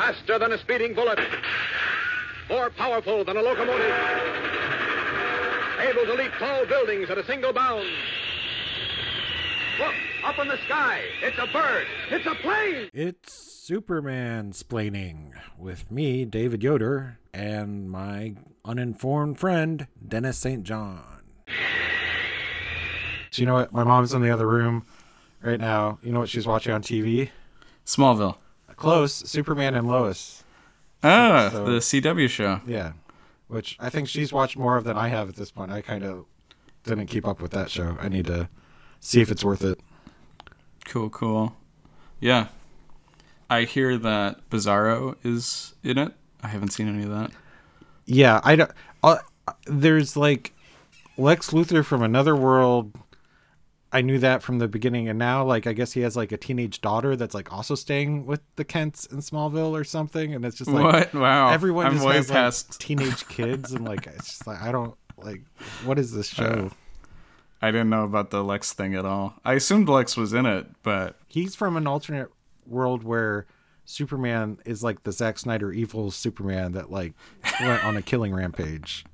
Faster than a speeding bullet. More powerful than a locomotive. Able to leap tall buildings at a single bound. Look, up in the sky. It's a bird. It's a plane. It's Superman splaining with me, David Yoder, and my uninformed friend, Dennis St. John. So you know what? My mom's in the other room right now. You know what she's watching on TV? Smallville. Close, Superman and Lois. Ah, So- the CW show. Yeah. Which I think she's watched more of than I have at this point. I kind of didn't keep up with that show. I need to see if it's worth it. Cool, cool. Yeah. I hear that Bizarro is in it. I haven't seen any of that. Yeah, I don't. Uh, there's like Lex Luthor from another world. I knew that from the beginning, and now like I guess he has like a teenage daughter that's like also staying with the Kents in Smallville or something, and it's just like what? Wow. everyone I'm just has like, teenage kids, and like it's just like I don't like what is this uh, show? I didn't know about the Lex thing at all. I assumed Lex was in it, but He's from an alternate world where Superman is like the Zack Snyder evil Superman that like went on a killing rampage.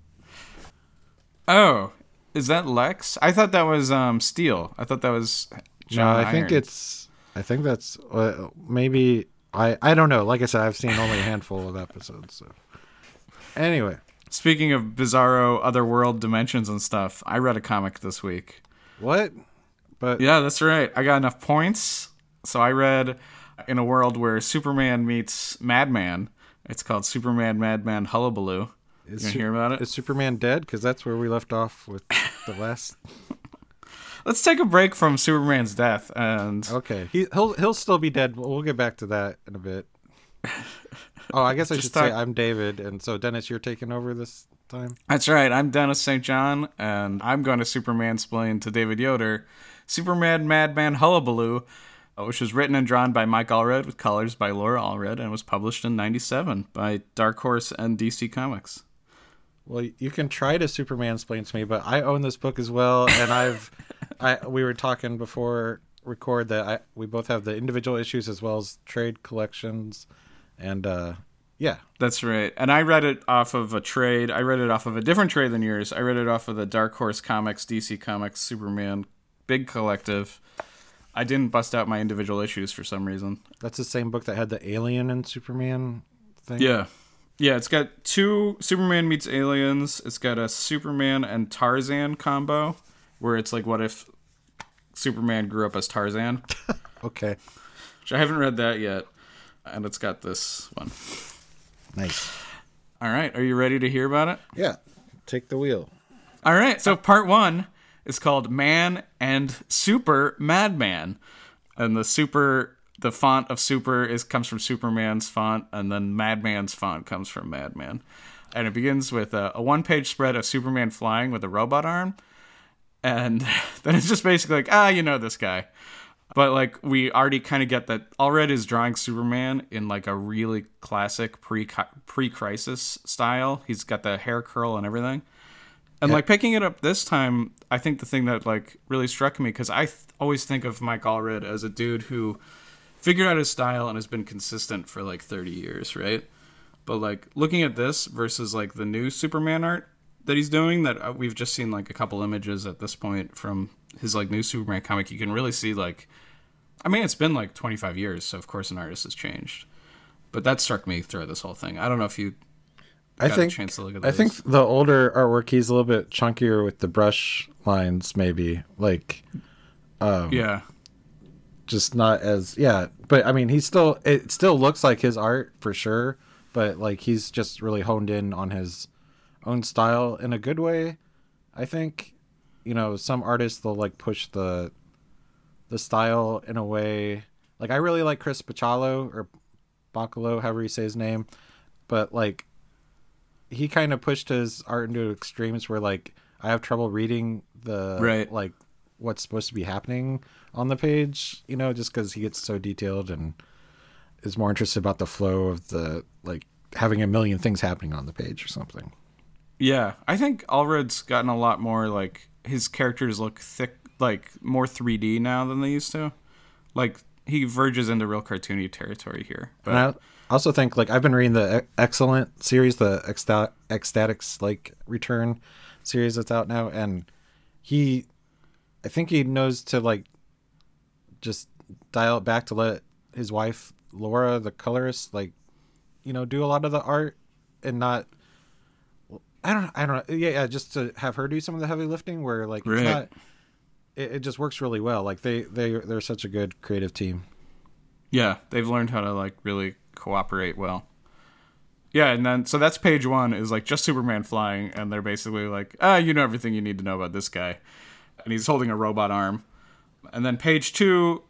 oh, is that Lex? I thought that was um Steel. I thought that was John no, I think Irons. it's. I think that's uh, maybe. I I don't know. Like I said, I've seen only a handful of episodes. So anyway, Speaking of bizarro otherworld dimensions and stuff, I read a comic this week. what? But Yeah, that's right. I got enough points. So I read in a world where Superman meets Madman. It's called Superman Madman Hullabaloo. You is, gonna Su- hear about it? is Superman dead? Because that's where we left off with the last. Let's take a break from Superman's death and Okay, he he'll he'll still be dead. But we'll get back to that in a bit. Oh, I guess I should say I'm David, and so Dennis, you're taking over this time. That's right. I'm Dennis St. John, and I'm going to Superman explain to David Yoder Superman Madman Hullabaloo, uh, which was written and drawn by Mike Allred with colors by Laura Allred and was published in 97 by Dark Horse and DC Comics. Well, you can try to Superman explain to me, but I own this book as well, and I've, I we were talking before record that I we both have the individual issues as well as trade collections, and uh, yeah, That's right. And I read it off of a trade. I read it off of a different trade than yours. I read it off of the Dark Horse Comics, DC Comics, Superman, Big Collective. I didn't bust out my individual issues for some reason. that's the same book that had the alien and Superman thing. Yeah. Yeah, it's got two Superman meets aliens. It's got a Superman and Tarzan combo where it's like what if Superman grew up as Tarzan, Okay. which I haven't read that yet. And it's got this one. Nice. All right, are you ready to hear about it? Yeah. Take the wheel. All right, so part 1 is called Man and Super Madman. And the super the font of super is comes from Superman's font and then Madman's font comes from Madman. And it begins with a, a one-page spread of Superman flying with a robot arm. And then it's just basically like, ah, you know this guy. But like we already kind of get that Allred is drawing Superman in like a really classic pre pre crisis style. He's got the hair curl and everything. And like picking it up this time, I think the thing that like really struck me because I th- always think of Mike Allred as a dude who figured out his style and has been consistent for like 30 years, right? But like looking at this versus like the new Superman art that he's doing, that uh, we've just seen like a couple images at this point from his like new Superman comic, you can really see like, I mean, it's been like 25 years, so of course an artist has changed. But that struck me throughout this whole thing. I don't know if you I think chance to look at I think the older artwork he's a little bit chunkier with the brush lines, maybe like yeah. Just not as yeah. But I mean, he still it still looks like his art for sure. But like he's just really honed in on his own style in a good way. I think you know some artists they'll like push the the style in a way. Like I really like Chris Bachalo or Bacalo, however you say his name, but like he kind of pushed his art into extremes where like I have trouble reading the Right. like what's supposed to be happening on the page, you know, just because he gets so detailed and is more interested about the flow of the like having a million things happening on the page or something. Yeah, I think Allred's gotten a lot more like his characters look thick, like more 3D now than they used to. Like he verges into real cartoony territory here. But And I, also think like I've been reading the E- Excellent series, the Ecsta- X-Statix like Return series that's out now, and he, I think he knows to like just dial it back to let his wife Laura, the colorist, like you know do a lot of the art and not. I don't. I don't know. Yeah, yeah. Just to have her do some of the heavy lifting, where like Right. it's not. It, it just works really well. Like they they they're such a good creative team. Yeah, they've learned how to like really cooperate well. Yeah, and then so that's page one is like just Superman flying, and they're basically like, ah, you know everything you need to know about this guy, and he's holding a robot arm. And then page two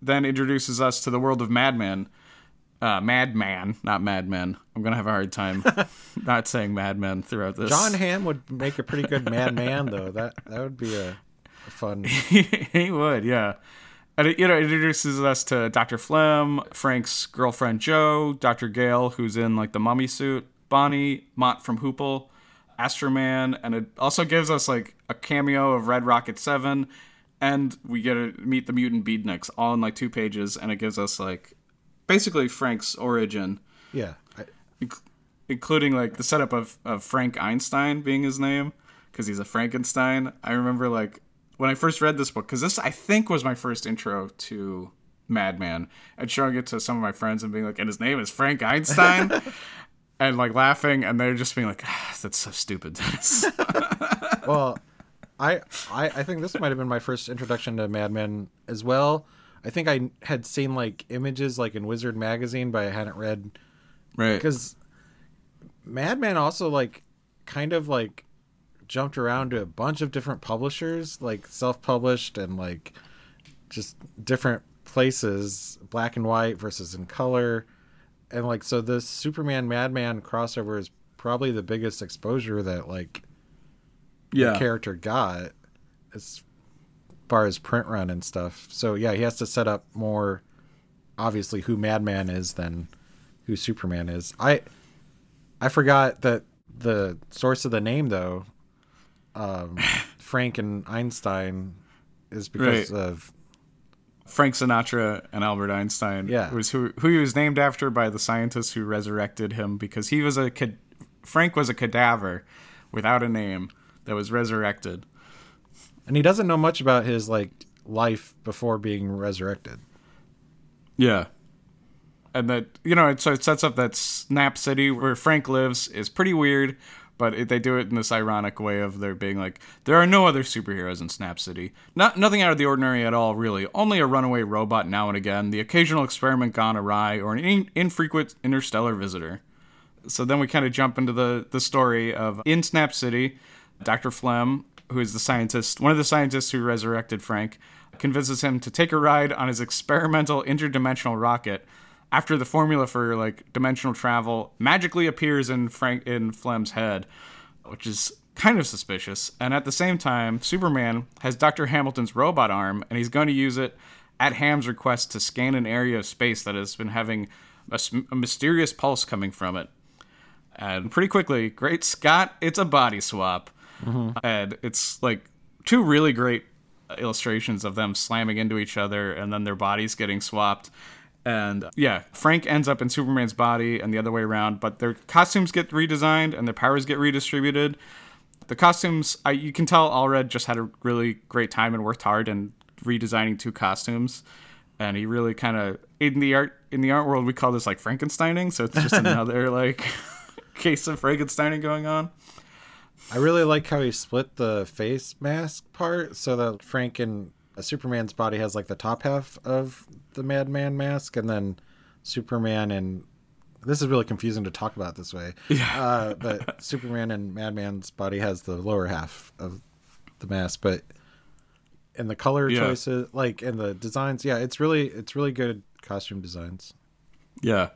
then introduces us to the world of Madman. Uh, Madman, not Madmen. I'm gonna have a hard time not saying Madmen throughout this. John Hamm would make a pretty good madman, though. That that would be a, a fun. he would, yeah. And it, you know, it introduces us to Dr. Flem, Frank's girlfriend Joe, Dr. Gale, who's in like the mummy suit, Bonnie, Mott from Hoople, Astroman, and it also gives us like a cameo of Red Rocket 7, and we get to meet the mutant beatniks all in like two pages, and it gives us like basically Frank's origin, Yeah, I, inc- including like the setup of, of Frank Einstein being his name because he's a Frankenstein. I remember like when I first read this book because this I think was my first intro to Madman and showing it to some of my friends and being like, and his name is Frank Einstein. And like laughing, and they're just being like, ah, "That's so stupid." Dennis." well, I, I I think this might have been my first introduction to Madman as well. I think I had seen like images like in Wizard magazine, but I hadn't read right? because Madman also like kind of like jumped around to a bunch of different publishers, like self-published and like just different places, black and white versus in color. And like so this Superman Madman crossover is probably the biggest exposure that like yeah, character got as far as print run and stuff. So yeah, he has to set up more obviously who Madman is than who Superman is. I I forgot that the source of the name though, um, Frank and Einstein, is because Right. of Frank Sinatra and Albert Einstein. Yeah. was who who he was named after by the scientists who resurrected him because he was a cad- Frank was a cadaver without a name that was resurrected. and he doesn't know much about his like life before being resurrected. Yeah. And that you know, it, so it sets up that Snap City where Frank lives is pretty weird, but it, they do it in this ironic way of there being like there are no other superheroes in Snap City. Not nothing out of the ordinary at all, really. Only a runaway robot now and again, the occasional experiment gone awry, or an in, infrequent interstellar visitor. So then we kind of jump into the the story of in Snap City, Dr. Flem, who is the scientist, one of the scientists who resurrected Frank, convinces him to take a ride on his experimental interdimensional rocket after the formula for like dimensional travel magically appears in Frank in Flem's head, which is kind of suspicious. And at the same time, Superman has Dr. Hamilton's robot arm and he's going to use it at Ham's request to scan an area of space that has been having a mysterious pulse coming from it. And pretty quickly, great Scott, it's a body swap. Mm-hmm. And it's like two really great illustrations of them slamming into each other and then their bodies getting swapped. And yeah, Frank ends up in Superman's body and the other way around, but their costumes get redesigned and their powers get redistributed. The costumes, I, you can tell Allred just had a really great time and worked hard in redesigning two costumes. And he really kind of in the art in the art world we call this like Frankensteining, so it's just another like case of Frankensteining going on. I really like how he split the face mask part so that Frank and Superman's body has like the top half of the Madman mask, and then Superman and this is really confusing to talk about this way. Yeah. Uh, but Superman and Madman's body has the lower half of the mask, but and the color Yeah. choices, like and the designs, yeah, it's really it's really good costume designs. Yeah.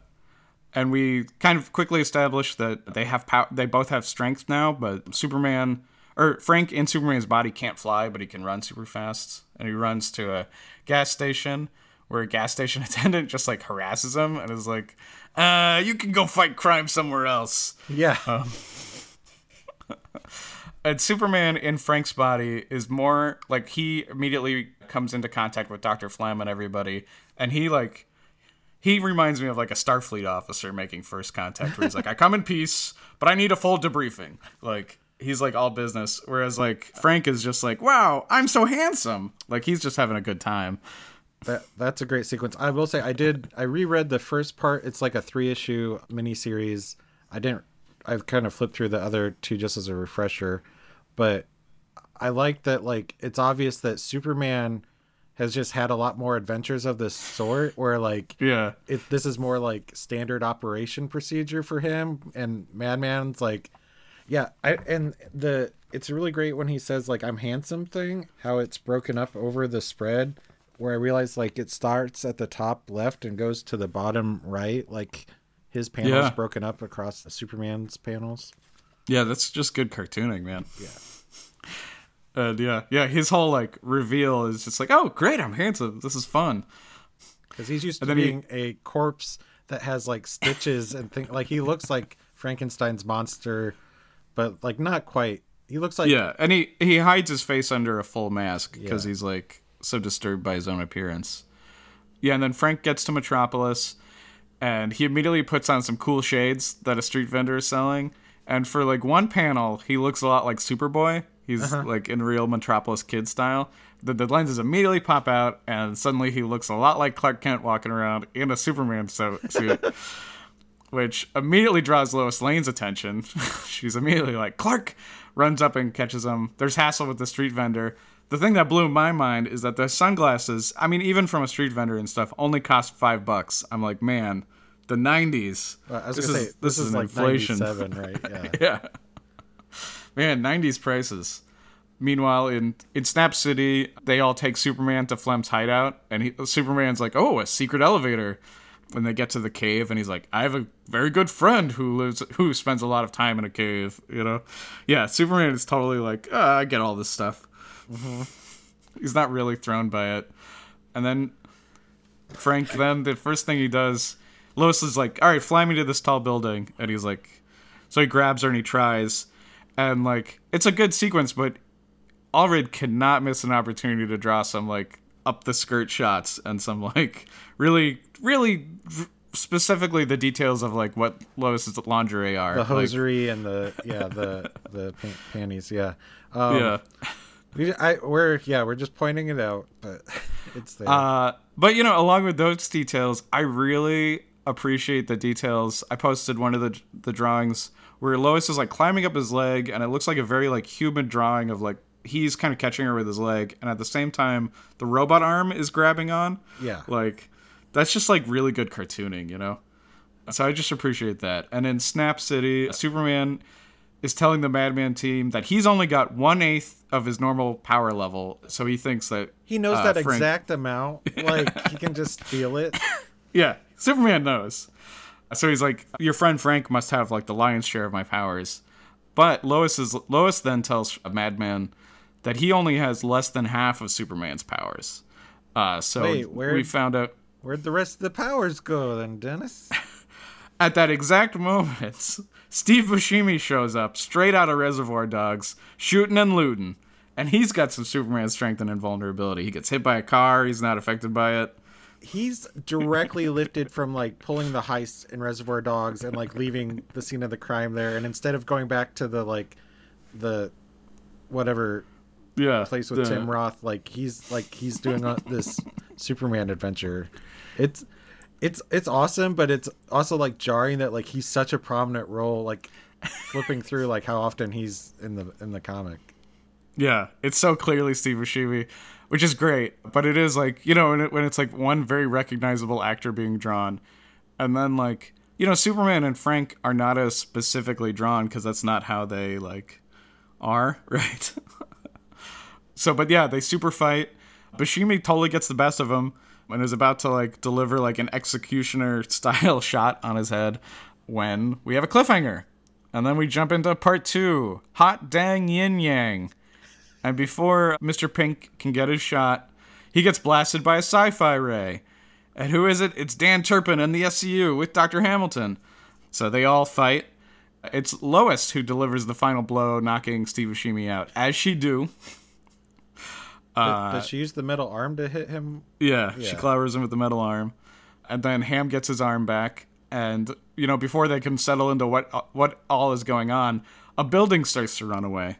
And we kind of quickly established that they have pow- they both have strength now, but Superman or Frank in Superman's body can't fly, but he can run super fast. And he runs to a gas station where a gas station attendant just like harasses him and is like, "Uh, you can go fight crime somewhere else." Yeah. and Superman in Frank's body is more like he immediately comes into contact with Dr. Flem and everybody, and he like he reminds me of like a Starfleet officer making first contact where he's like, I come in peace, but I need a full debriefing. Like he's like all business. Whereas like Frank is just like, Wow, I'm so handsome. Like he's just having a good time. That that's a great sequence. I will say I did I reread the first part. It's like a three issue miniseries. I didn't I've kind of flipped through the other two just as a refresher, but I like that like it's obvious that Superman has just had a lot more adventures of this sort where like Yeah. it this is more like standard operation procedure for him and Madman's like yeah, I and the it's really great when he says like I'm handsome thing, how it's broken up over the spread where I realize like it starts at the top left and goes to the bottom right, like his panels Yeah. broken up across the Superman's panels. Yeah, that's just good cartooning, man. Yeah. And yeah, yeah, his whole like reveal is just like, oh, great, I'm handsome. This is fun. Because he's used to then he- being a corpse that has like stitches and things. Like he looks like Frankenstein's monster, but like not quite. He looks like Yeah, and he he hides his face under a full mask because Yeah. he's like so disturbed by his own appearance. Yeah, and then Frank gets to Metropolis, and he immediately puts on some cool shades that a street vendor is selling. And for like one panel, he looks a lot like Superboy. He's uh-huh. like in real Metropolis kid style. The, the lenses immediately pop out, and suddenly he looks a lot like Clark Kent walking around in a Superman so- suit. which immediately draws Lois Lane's attention. She's immediately like, Clark runs up and catches him. There's hassle with the street vendor. The thing that blew my mind is that the sunglasses, I mean, even from a street vendor and stuff, only cost five bucks. I'm like, man, the 90s. Uh, I was this is, say this, is, like inflation. right? Yeah. yeah. Man, 90s prices. Meanwhile, in, in Snap City, they all take Superman to Flem's hideout, and he, Superman's like, oh, a secret elevator. When they get to the cave, and he's like, I have a very good friend who lives, who spends a lot of time in a cave, you know? Yeah, Superman is totally like, "Ah, I get all this stuff. He's not really thrown by it. And then Frank, then the first thing he does, Lois is like, all right, fly me to this tall building. And he's like, so he grabs her and he tries. And like, it's a good sequence, but Allred cannot miss an opportunity to draw some like up the skirt shots and some like really, really specifically the details of like what Lois's lingerie are. The Like, hosiery and the yeah the the pan- panties. Yeah. Um, yeah. We, I, we're yeah we're just pointing it out, but it's there. Uh, but you know, along with those details, I really appreciate the details. I posted one of the the drawings where Lois is like climbing up his leg, and it looks like a very like human drawing of like he's kind of catching her with his leg, and at the same time, the robot arm is grabbing on. Yeah. like that's just like really good cartooning, you know. So I just appreciate that. And in Snap City, Superman is telling the Madman team that he's only got one eighth of his normal power level, so he thinks that he knows uh, that Frank- exact amount. Like he can just feel it. Yeah, Superman knows. So he's like, your friend Frank must have like the lion's share of my powers. But Lois is Lois then tells a Madman that he only has less than half of Superman's powers. Uh, so Wait, where- we found out Where'd the rest of the powers go then, Dennis? at that exact moment, Steve Buscemi shows up straight out of Reservoir Dogs, shooting and looting. And he's got some Superman strength and invulnerability. He gets hit by a car, he's not affected by it. He's directly lifted from like pulling the heist in Reservoir Dogs and like leaving the scene of the crime there, and instead of going back to the like the whatever Yeah. place with the- Tim Roth, like he's like he's doing this Superman adventure. It's it's it's awesome, but it's also like jarring that like he's such a prominent role, like flipping through like how often he's in the in the comic. Yeah, it's so clearly Steve Buscemi, which is great. But it is like you know when, it, when it's like one very recognizable actor being drawn, and then like you know Superman and Frank are not as specifically drawn because that's not how they like are, right? So, but yeah, they super fight. Buscemi totally gets the best of him and is about to like deliver like an executioner style shot on his head when we have a cliffhanger. And then we jump into part two Hot Dang Yin Yang. And before Mr. Pink can get his shot, he gets blasted by a sci fi ray. And who is it? It's Dan Turpin and the SCU with Dr. Hamilton. So they all fight. It's Lois who delivers the final blow, knocking Steve Buscemi out, as she do. Does- Does she use the metal arm to hit him? Yeah, she Yeah. clobers him with the metal arm. and then Ham gets his arm back, and you know before they can settle into what what all is going on, a building starts to run away.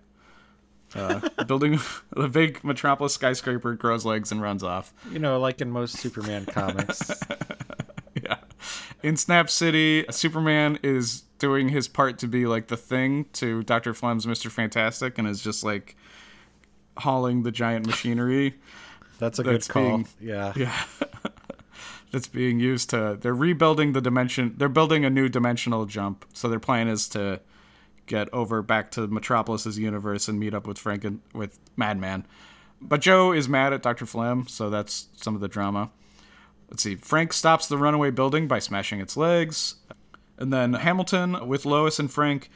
Uh, building, the big metropolis skyscraper grows legs and runs off. You know, like in most Superman comics. yeah. In Snap City, Superman is doing his part to be like the thing to Dr. Flem's Mr. Fantastic and is just like hauling the giant machinery. That's a That's good call. being- yeah. Yeah. That's being used to they're rebuilding the dimension they're building a new dimensional jump. So their plan is to get over back to Metropolis's universe and meet up with Frank and with Madman. But Joe is mad at Dr. Flem, so that's some of the drama. Let's see. Frank stops the runaway building by smashing its legs. And then Hamilton, with Lois and Frank,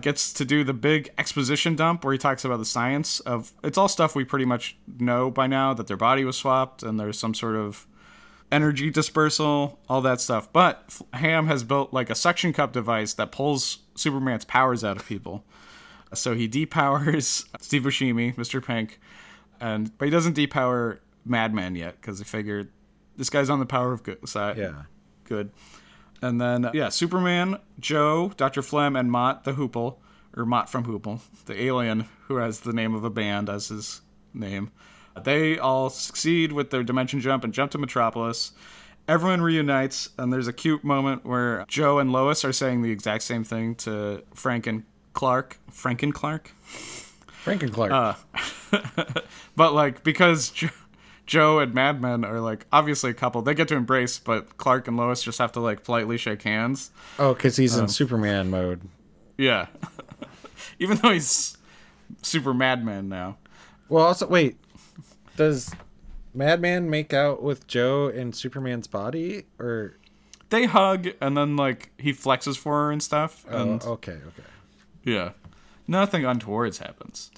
gets to do the big exposition dump where he talks about the science of it's all stuff we pretty much know by now that their body was swapped and there's some sort of energy dispersal, all that stuff. But Ham has built like a suction cup device that pulls Superman's powers out of people. So he depowers Steve Buscemi, Mr. Pink, and but he doesn't depower Madman yet because he figured this guy's on the power of good side. Yeah. Good. And then yeah, Superman, Joe, Dr. Flem, and Mott the Hoople, or Mott from Hoople, the alien who has the name of a band as his name. They all succeed with their dimension jump and jump to Metropolis. Everyone reunites, and there's a cute moment where Joe and Lois are saying the exact same thing to Frank and Clark. Frank and Clark? Frank and Clark. Uh, But like because jo- Joe and Madman are like obviously a couple, they get to embrace, but Clark and Lois just have to like politely shake hands. oh, because he's um, in Superman mode. Yeah, even though he's super Madman now. Well, also, wait. Does Madman make out with Joe in Superman's body? Or. They hug and then like he flexes for her and stuff. Oh, And okay, okay. yeah, nothing untowards happens.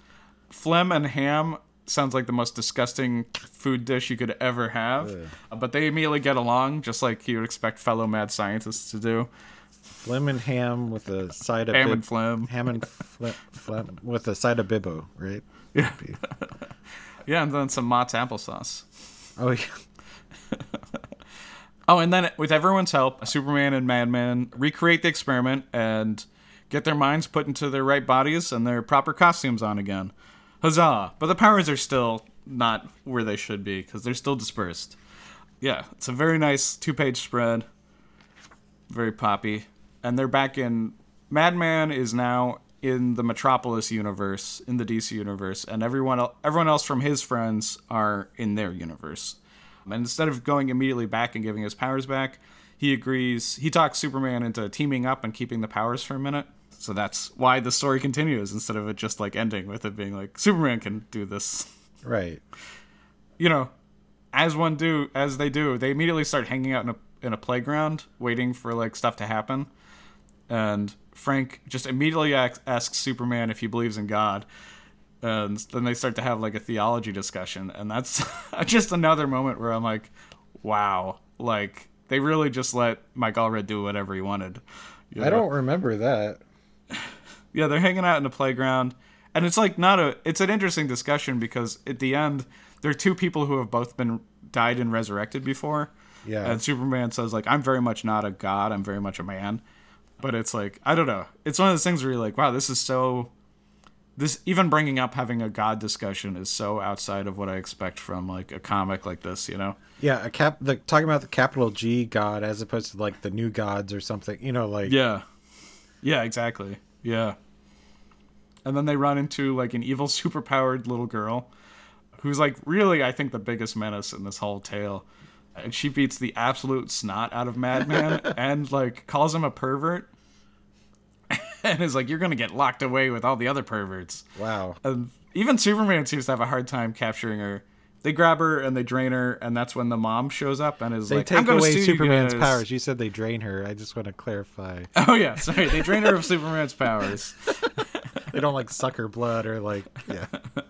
Phlegm and ham sounds like the most disgusting food dish you could ever have, uh, but they immediately get along just like you would expect fellow mad scientists to do. Flim and ham with a side of Ham bib- and phlegm. Ham and phlegm, phlegm with a side of bibbo, right? Yeah. Yeah, and then some Mott's applesauce. Oh yeah. Oh, and then with everyone's help, Superman and Madman recreate the experiment and get their minds put into their right bodies and their proper costumes on again. Huzzah! But the powers are still not where they should be because they're still dispersed. Yeah, it's a very nice two page spread. Very poppy. And they're back in. Madman is now in the Metropolis universe, in the DC universe, and everyone, el- everyone else from his friends are in their universe. And instead of going immediately back and giving his powers back, he agrees. He talks Superman into teaming up and keeping the powers for a minute. So that's why the story continues instead of it just like ending with it being like Superman can do this. Right. You know, as one do, as they do, they immediately start hanging out in a in a playground, waiting for like stuff to happen. And Frank just immediately asks, asks Superman if he believes in God, and then they start to have like a theology discussion, and that's just another moment where I'm like, wow, like they really just let Mike Allred do whatever he wanted. You I don't remember that. yeah, they're hanging out in the playground, and it's like not a. It's an interesting discussion because at the end, there are two people who have both been died and resurrected before. Yeah. And Superman says like, "I'm very much not a god. I'm very much a man." But it's like I don't know. It's one of those things where you're like, "Wow, this is so." This even bringing up having a god discussion is so outside of what I expect from like a comic like this. You know. Yeah, a cap. The talking about the capital G God as opposed to like the new gods or something. You know, like Yeah. Yeah, exactly. Yeah. And then they run into like an evil superpowered little girl who's like really I think the biggest menace in this whole tale. And she beats the absolute snot out of Madman and like calls him a pervert. and is like you're going to get locked away with all the other perverts. wow. And even Superman seems to have a hard time capturing her. They grab her and they drain her, and that's when the mom shows up and is They like, "I'm take gonna away you Superman's guys." powers. You said they drain her. I just want to clarify. Oh yeah, sorry. They drain her of Superman's powers. They don't like suck her blood or like yeah.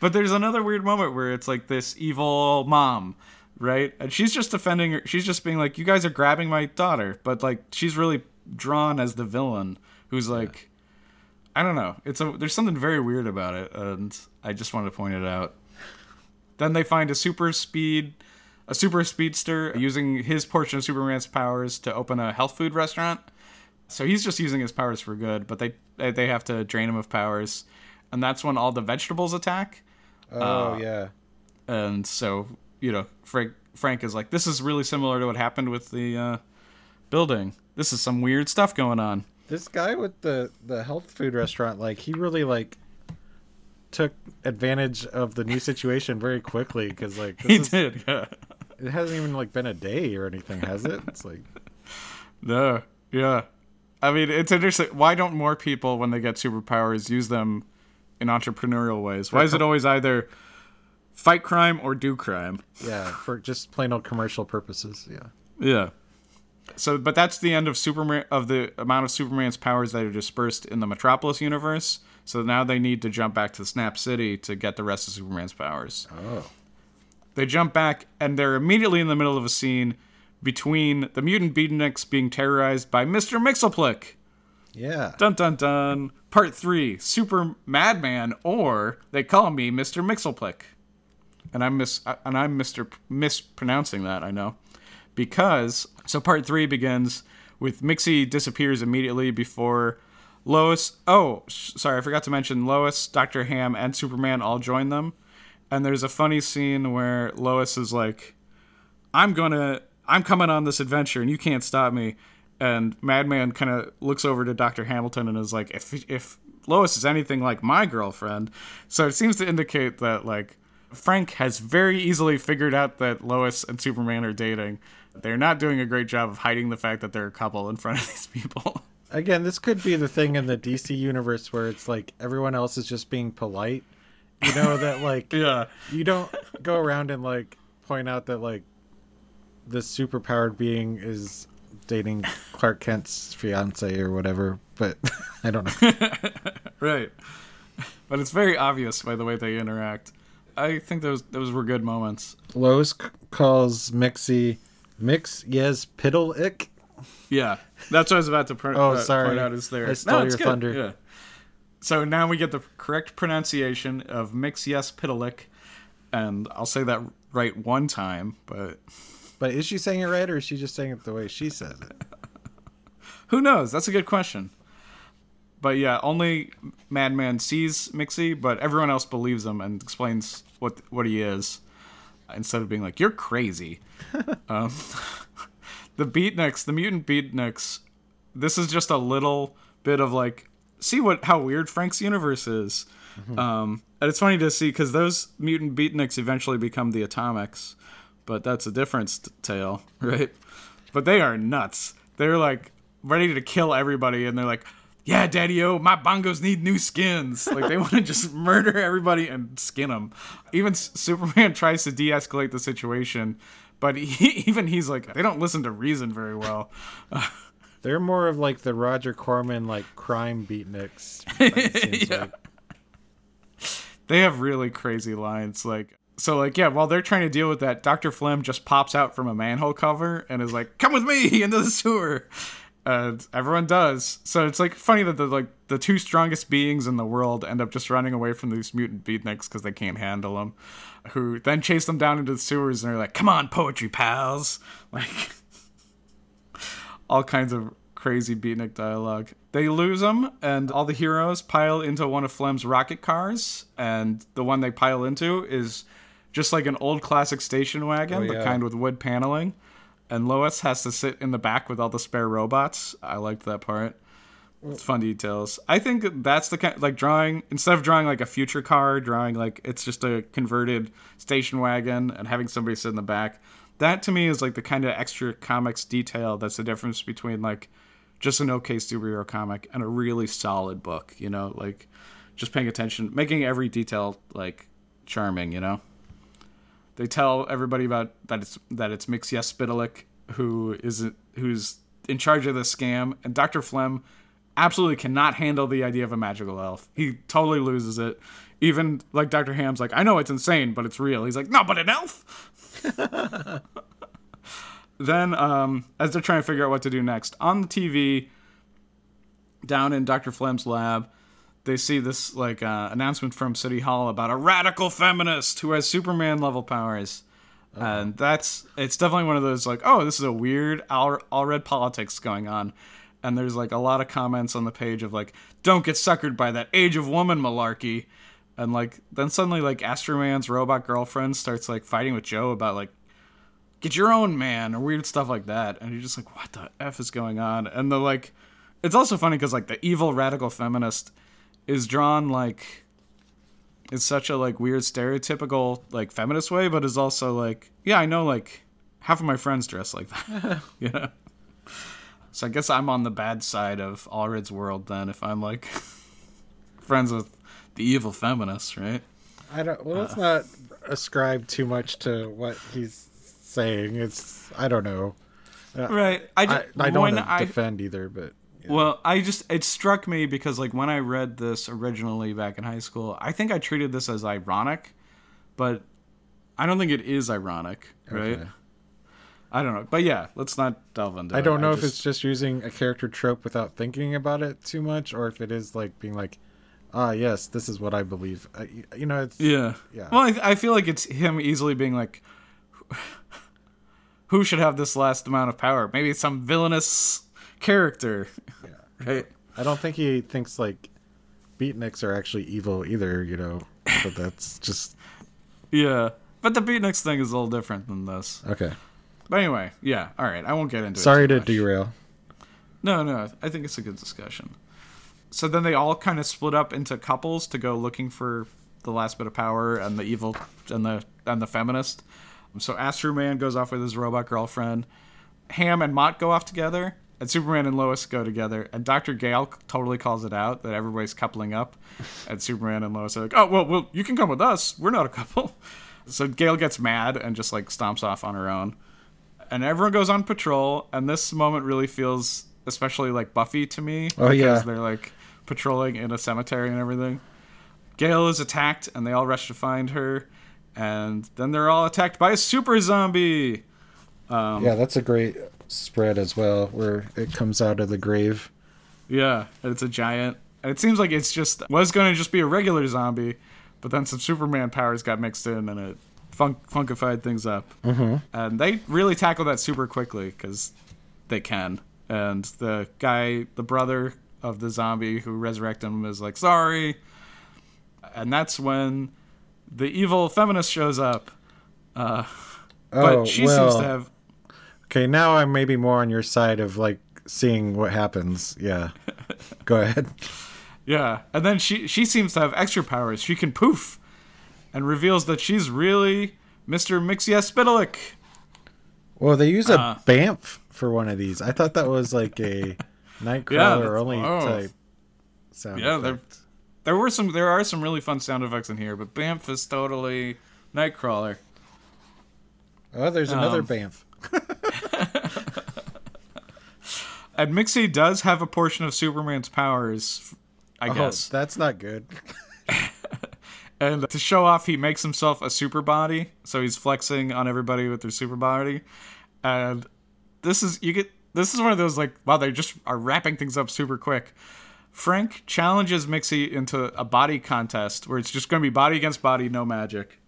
But there's another weird moment where it's like this evil mom, right? And she's just defending her. She's just being like, "You guys are grabbing my daughter," but like she's really drawn as the villain, who's like, I don't know. It's a there's something very weird about it, and I just wanted to point it out. Then they find a super speed a super speedster using his portion of Superman's powers to open a health food restaurant. So he's just using his powers for good, but they they have to drain him of powers, and that's when all the vegetables attack. Oh yeah. And so you know, Frank Frank is like, this is really similar to what happened with the uh, building. This is some weird stuff going on. This guy with the the health food restaurant, like he really like took advantage of the new situation very quickly because like this He is- did, yeah. it hasn't even like been a day or anything, has it? It's like No, yeah. I mean, it's interesting. Why don't more people, when they get superpowers, use them in entrepreneurial ways? Why is it always either fight crime or do crime? yeah, for just plain old commercial purposes. Yeah. Yeah. So, but that's the end of Superman of the amount of Superman's powers that are dispersed in the Metropolis universe. So now they need to jump back to Snap City to get the rest of Superman's powers. Oh. They jump back and they're immediately in the middle of a scene between the mutant beatniks being terrorized by Mr. Mixelplick. Yeah. Dun dun dun. Part three: Super Madman, or they call me Mr. Mixelplick, and I'm mis uh, and I'm Mr. mispronouncing that. I know, because so part three begins with Mixie disappears immediately before Lois. Oh, sorry, I forgot to mention Lois, Doctor Ham, and Superman all join them, and there's a funny scene where Lois is like, "I'm gonna, I'm coming on this adventure, and you can't stop me." And Madman kind of looks over to Doctor Hamilton and is like, "If if Lois is anything like my girlfriend," so it seems to indicate that like Frank has very easily figured out that Lois and Superman are dating. They're not doing a great job of hiding the fact that they're a couple in front of these people. Again, this could be the thing in the DC universe where it's like everyone else is just being polite. You know that like yeah, you don't go around and like point out that like this superpowered being is dating Clark Kent's fiance or whatever, but I don't know. right. But it's very obvious by the way they interact. I think those those were good moments. Lois c- calls Mixie Mix Yes Piddle Ick. Yeah, that's what I was about to pro- Oh, uh, sorry. point out. Is there? I stole it's your good. thunder. Yeah. So now we get the correct pronunciation of Mxyzptlk, and I'll say that right one time, but But is she saying it right or is she just saying it the way she says it? who knows? That's a good question. But yeah, only Madman sees Mixie, but everyone else believes him and explains what what he is, instead of being like, "You're crazy." um, the Beatniks, the mutant Beatniks, this is just a little bit of like, see what how weird Frank's universe is. Um, and it's funny to see because those mutant Beatniks eventually become the Atomics, but that's a different st- tale, right? But they are nuts. They're like ready to kill everybody, and they're like, "Yeah, Daddy-O, my bongos need new skins." Like they want to just murder everybody and skin them. Even S- Superman tries to de-escalate the situation, but he, even he's like, they don't listen to reason very well. They're more of like the Roger Corman like crime beatniks. Yeah. like. they have really crazy lines like so like yeah while they're trying to deal with that dr flem just pops out from a manhole cover and is like come with me into the sewer and everyone does so it's like funny that the like the two strongest beings in the world end up just running away from these mutant beatniks because they can't handle them who then chase them down into the sewers and are like come on poetry pals like all kinds of crazy beatnik dialogue. They lose them, and all the heroes pile into one of Flem's rocket cars, and the one they pile into is just like an old classic station wagon, Oh, the kind with wood paneling. And Lois has to sit in the back with all the spare robots. I liked that part. It's fun details. I think that's the kind like drawing instead of drawing like a future car, drawing like it's just a converted station wagon and having somebody sit in the back. That to me is like the kind of extra comics detail that's the difference between like just an okay superhero comic and a really solid book, you know, like just paying attention, making every detail like charming, you know. They tell everybody about that it's that it's Mxyzptlk who is who's in charge of the scam, and Doctor Flem absolutely cannot handle the idea of a magical elf. He totally loses it. Even like Doctor Ham's like, I know it's insane, but it's real. He's like, no, but an elf. then, um, as they're trying to figure out what to do next, on the TV, down in Doctor Flem's lab, they see this like uh, announcement from City Hall about a radical feminist who has Superman level powers. And that's it's definitely one of those like, oh, this is a weird all, Allred politics going on. And there's like a lot of comments on the page of like, don't get suckered by that age of woman malarkey. And like then suddenly like Astro Man's robot girlfriend starts like fighting with Joe about like get your own man or weird stuff like that. And you're just like, what the F is going on? And the like it's also funny because like the evil radical feminist is drawn like it's such a like weird stereotypical like feminist way, but is also like yeah, I know like half of my friends dress like that. you know. So I guess I'm on the bad side of Allred's world then if I'm like friends with the evil feminists, right? I don't. Well, let's uh. not ascribe too much to what he's saying. It's. I don't know. Uh, right. I, I, just, I don't want to I, defend either, but yeah. Well, I just it struck me because like when I read this originally back in high school, I think I treated this as ironic, but I don't think it is ironic, right? Okay. I don't know, but yeah, let's not delve into. It. I don't know if just- it's just using a character trope without thinking about it too much, or if it is like being like, ah, yes, this is what I believe. Uh, you know, it's yeah, Yeah. Well, I, I feel like it's him easily being like, who should have this last amount of power? Maybe it's some villainous character, right? I don't think he thinks like beatniks are actually evil either. You know, but that's just Yeah, but the beatniks thing is a little different than this. okay. But anyway, yeah, all right, I won't get into it. Sorry to derail. No, no, I think it's a good discussion. So then they all kind of split up into couples to go looking for the last bit of power and the evil and the and the feminist. So Astro Man goes off with his robot girlfriend. Ham and Mott go off together, and Superman and Lois go together. And Doctor Gale totally calls it out that everybody's coupling up, and Superman and Lois are like, "Oh well, well, you can come with us. We're not a couple." So Gale gets mad and just like stomps off on her own and everyone goes on patrol and this moment really feels especially like buffy to me Oh, because yeah. they're like patrolling in a cemetery and everything gail is attacked and they all rush to find her and then they're all attacked by a super zombie um, yeah, that's a great spread as well, where it comes out of the grave. yeah it's a giant it seems like it's just was going to just be a regular zombie but then some superman powers got mixed in and it funk, funkified things up mm-hmm. and they really tackle that super quickly because they can and the guy the brother of the zombie who resurrected him is like sorry and that's when the evil feminist shows up uh, but oh she well. seems to have Okay, now I'm maybe more on your side of like seeing what happens. Yeah. Go ahead. Yeah, and then she she seems to have extra powers. She can poof, and reveals that she's really Mister Mixia Well, they use a Uh. BAMF for one of these. I thought that was like a Nightcrawler that's- only oh. type sound. Yeah, they're- There were some there are some really fun sound effects in here, but Bamf is totally Nightcrawler. Oh, there's another um, BAMF. And Mixie does have a portion of Superman's powers, I Oh, guess. that's not good. And to show off, he makes himself a super body, so he's flexing on everybody with their super body. And this is you get this is one of those like wow they just are wrapping things up super quick. Frank challenges Mixie into a body contest where it's just going to be body against body, no magic.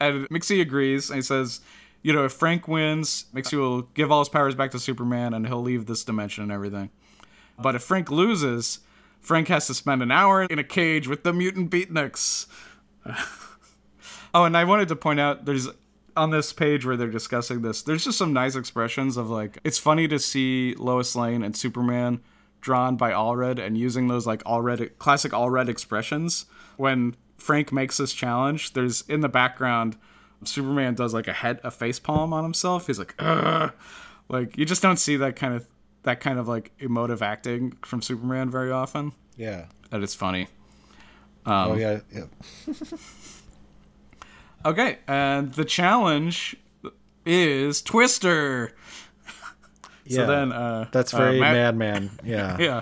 And Mixie agrees and he says, you know, if Frank wins, Mixie will give all his powers back to Superman and he'll leave this dimension and everything. But if Frank loses, Frank has to spend an hour in a cage with the mutant beatniks. oh, and I wanted to point out there's on this page where they're discussing this, there's just some nice expressions of like it's funny to see Lois Lane and Superman drawn by Allred and using those like Allred classic Allred expressions. When Frank makes this challenge, there's in the background Superman does like a head a face palm on himself. He's like, Ugh. like you just don't see that kind of that kind of like emotive acting from Superman very often. Yeah. that is it's funny. oh yeah. Yeah. Okay, and the challenge is Twister. Yeah. So then, uh, That's uh, very Mad- Madman. Yeah. Yeah.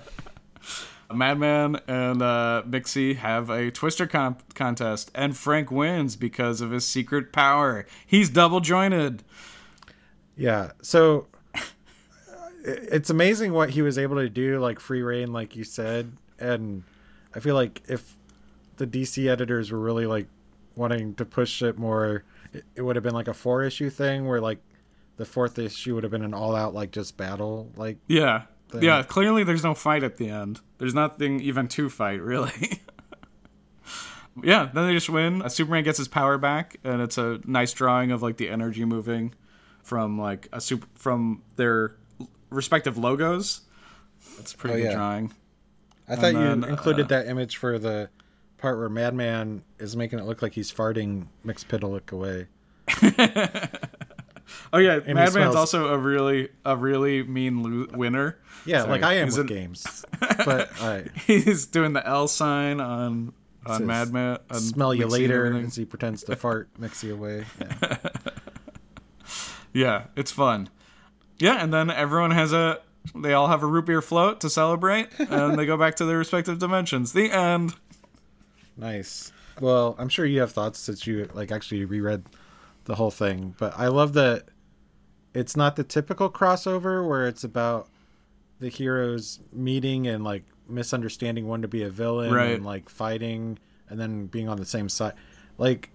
Madman and uh, Mixie have a Twister con- contest, and Frank wins because of his secret power. He's double jointed. Yeah. So it's amazing what he was able to do, like free reign, like you said. And I feel like if the DC editors were really like wanting to push it more it, it would have been like a four issue thing where like the fourth issue would have been an all out like just battle like Yeah. Thing. Yeah, clearly there's no fight at the end. There's nothing even to fight, really. yeah, then they just win. Uh, Superman gets his power back, and it's a nice drawing of like the energy moving from like a super from their respective logos. That's a pretty Oh, good drawing. I thought then, you included uh, that image for the part where Madman is making it look like he's farting Mxyzptlk away. Oh yeah, Madman's also a really a really mean lo- winner. Yeah, Sorry. like I am He's with an- games. But right. He's doing the L sign on on Madman. on Smell you Mixie and later everything. as he pretends to fart Mixie away. Yeah. Yeah, it's fun. Yeah, and then everyone has a they all have a root beer float to celebrate, and they go back to their respective dimensions. The end. Nice. Well, I'm sure you have thoughts since you like actually reread the whole thing, but I love that it's not the typical crossover where it's about the heroes meeting and like misunderstanding one to be a villain Right. and like fighting and then being on the same side. Like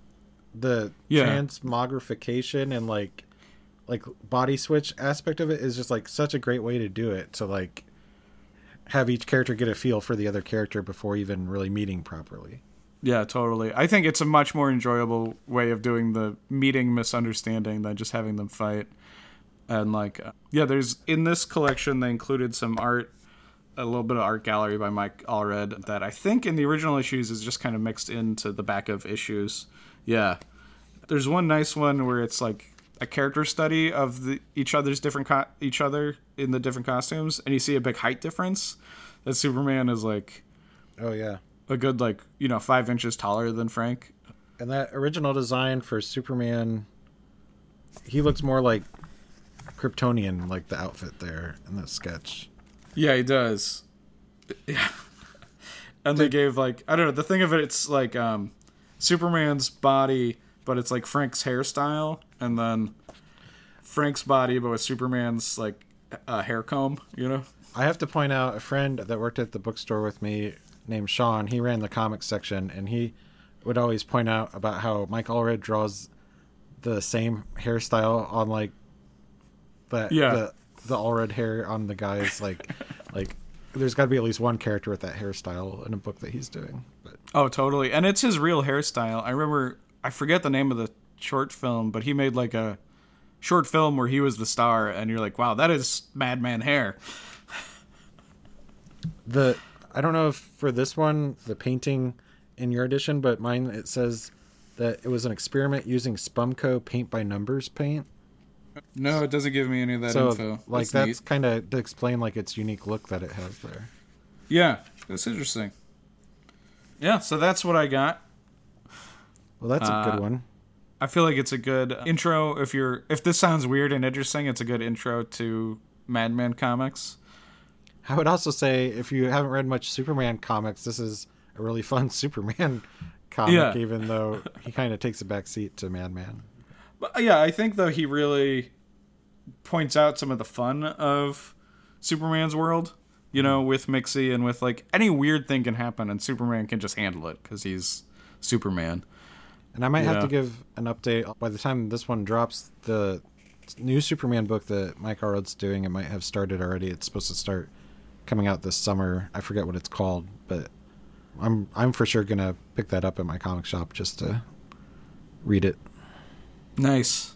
the Yeah. transmogrification and like like body switch aspect of it is just like such a great way to do it to like have each character get a feel for the other character before even really meeting properly. Yeah, totally. I think it's a much more enjoyable way of doing the meeting misunderstanding than just having them fight. And like, uh, yeah, there's in this collection they included some art, a little bit of art gallery by Mike Allred that I think in the original issues is just kind of mixed into the back of issues. Yeah, there's one nice one where it's like a character study of the each other's different co- each other in the different costumes, and you see a big height difference. That Superman is like Oh yeah. A good like you know five inches taller than Frank. And that original design for Superman, he looks more like Kryptonian, like the outfit there in the sketch. Yeah, he does. Yeah. And they gave like I don't know, the thing of it it's like um Superman's body, but it's like Frank's hairstyle and then Frank's body but with Superman's like uh, hair comb, you know? I have to point out a friend that worked at the bookstore with me named Sean. He ran the comics section, and he would always point out about how Mike Allred draws the same hairstyle on like the Yeah. the, the Allred hair on the guys. Like, like there's got to be at least one character with that hairstyle in a book that he's doing. But Oh, totally. And it's his real hairstyle. I remember I forget the name of the short film, but he made like a short film where he was the star and you're like, "Wow, that is Madman hair." the I don't know if for this one the painting in your edition, but mine it says that it was an experiment using Spumco paint by numbers paint. No, it doesn't give me any of that so info. like That's that's kind of to explain like its unique look that it has there. Yeah, that's interesting. Yeah, so that's what I got. Well, that's a Uh, good one. I feel like it's a good intro if you're if this sounds weird and interesting, it's a good intro to Madman comics. I would also say if you haven't read much Superman comics, this is a really fun Superman comic, Yeah. even though he kind of takes a back seat to Madman. But uh, yeah, I think though he really points out some of the fun of Superman's world, you know, with Mixie and with like any weird thing can happen and Superman can just handle it cuz he's Superman. And I might have to give an update by the time this one drops. The new Superman book that Mike Allred's doing, it might have started already. It's supposed to start coming out this summer. I forget what it's called, but I'm I'm for sure gonna pick that up at my comic shop just to read it. Nice.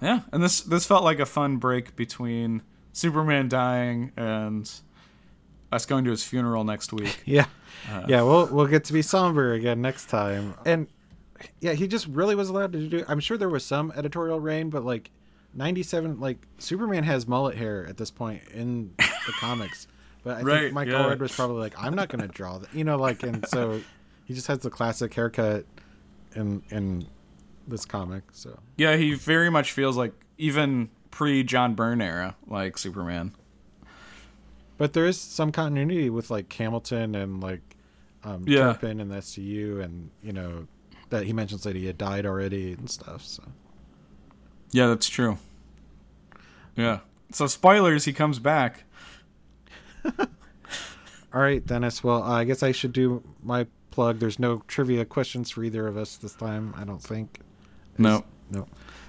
Yeah, and this this felt like a fun break between Superman dying and us going to his funeral next week. Yeah, Uh. yeah. We'll we'll get to be somber again next time. And yeah, he just really was allowed to do. I'm sure there was some editorial rein, but like 97, like Superman has mullet hair at this point in the comics. But I Right, think Mike yeah. Allred was probably like, I'm not going to draw that, you know, like, and so he just has the classic haircut in in this comic. So Yeah, he very much feels like even pre John Byrne era, like Superman. But there is some continuity with like Hamilton and like um, Yeah. Turpin and the SCU, and you know that he mentions that he had died already and stuff. So Yeah, that's true. Yeah. So spoilers, he comes back. all right, Denis. Well, I guess I should do my plug. There's no trivia questions for either of us this time. I don't think. No. No.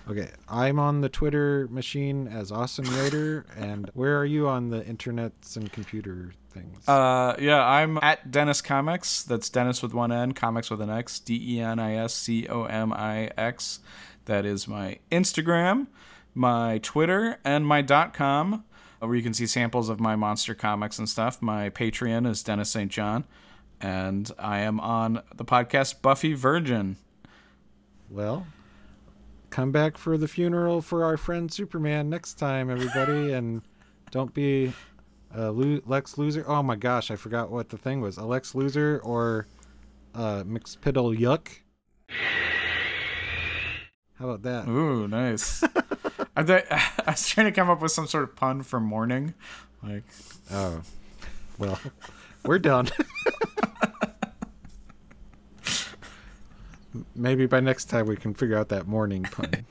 Okay. I'm on the Twitter machine as Awesome Raider, and where are you on the internets and computer things? Uh, yeah, I'm at Denis Comix. That's Denis with one N, Comics with an X, D E N I S C O M I X. That is my Instagram, my Twitter, and my .com, where you can see samples of my monster comics and stuff. My Patreon is Denis St. John, and I am on the podcast Buffy Virgin. well, come back for the funeral for our friend Superman next time, everybody, and don't be a Lex Loser. Oh my gosh, I forgot what the thing was. A Lex Loser or uh, Mixpiddle Yuck. How about that? Ooh, nice. I, th- I was trying to come up with some sort of pun for mourning, like Oh, well, we're done. Maybe by next time we can figure out that mourning pun.